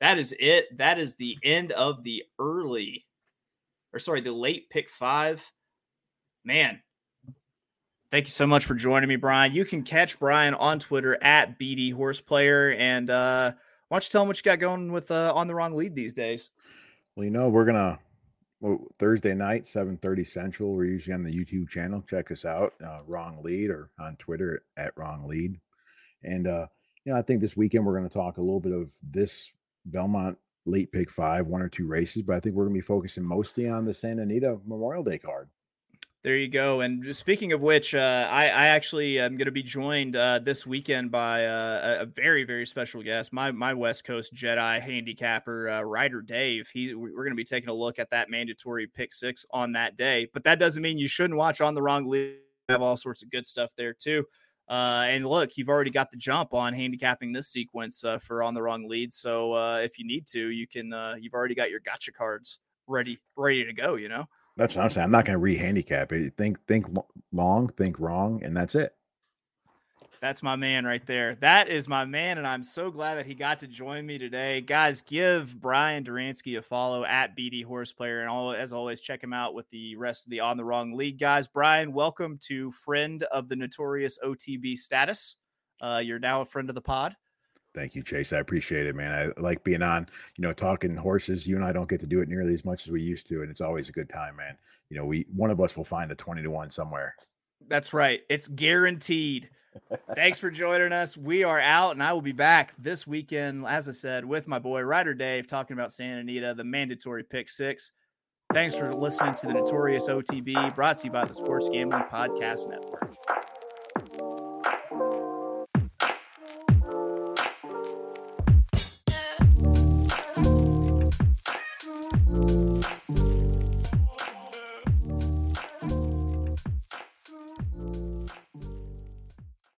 A: that is it. That is the end of the early, or sorry, the late pick five. Man, thank you so much for joining me, Bryan. You can catch Bryan on Twitter at BD Horseplayer. And uh, why don't you tell him what you got going with uh, On the Wrong Lead these days?
B: Well, you know, we're going to Thursday night, 7:30 Central. We're usually on the YouTube channel. Check us out, uh, Wrong Lead, or on Twitter at Wrong Lead. And uh, you know, I think this weekend we're going to talk a little bit of this Belmont late pick five, one or two races, but I think we're going to be focusing mostly on the Santa Anita Memorial Day card.
A: There you go. And speaking of which, uh, I, I, actually am going to be joined uh, this weekend by uh, a very, very special guest, my my West Coast Jedi handicapper, uh, Ryder Dave. He, we're going to be taking a look at that mandatory pick six on that day. But that doesn't mean you shouldn't watch on the wrong lead. We have all sorts of good stuff there too. Uh, and look, you've already got the jump on handicapping this sequence uh, for on the wrong lead. So uh, if you need to, you can. Uh you've already got your gotcha cards ready, ready to go. You know.
B: That's what I'm saying. I'm not going to re-handicap it. Think, think long, think wrong, and that's it.
A: That's my man right there. That is my man, and I'm so glad that he got to join me today, guys. Give Bryan Doranski a follow at BD Horseplayer, and all as always, check him out with the rest of the On the Wrong Lead guys. Bryan, welcome to friend of the notorious OTB status. Uh, you're now a friend of the pod.
B: Thank you, Chase. I appreciate it, man. I like being on, you know, talking horses. You and I don't get to do it nearly as much as we used to, and it's always a good time, man. You know, we one of us will find a 20 to 1 somewhere.
A: That's right. It's guaranteed. Thanks for joining us. We are out, and I will be back this weekend, as I said, with my boy Ryder Dave talking about Santa Anita, the mandatory pick six. Thanks for listening to the Notorious OTB, brought to you by the Sports Gambling Podcast Network.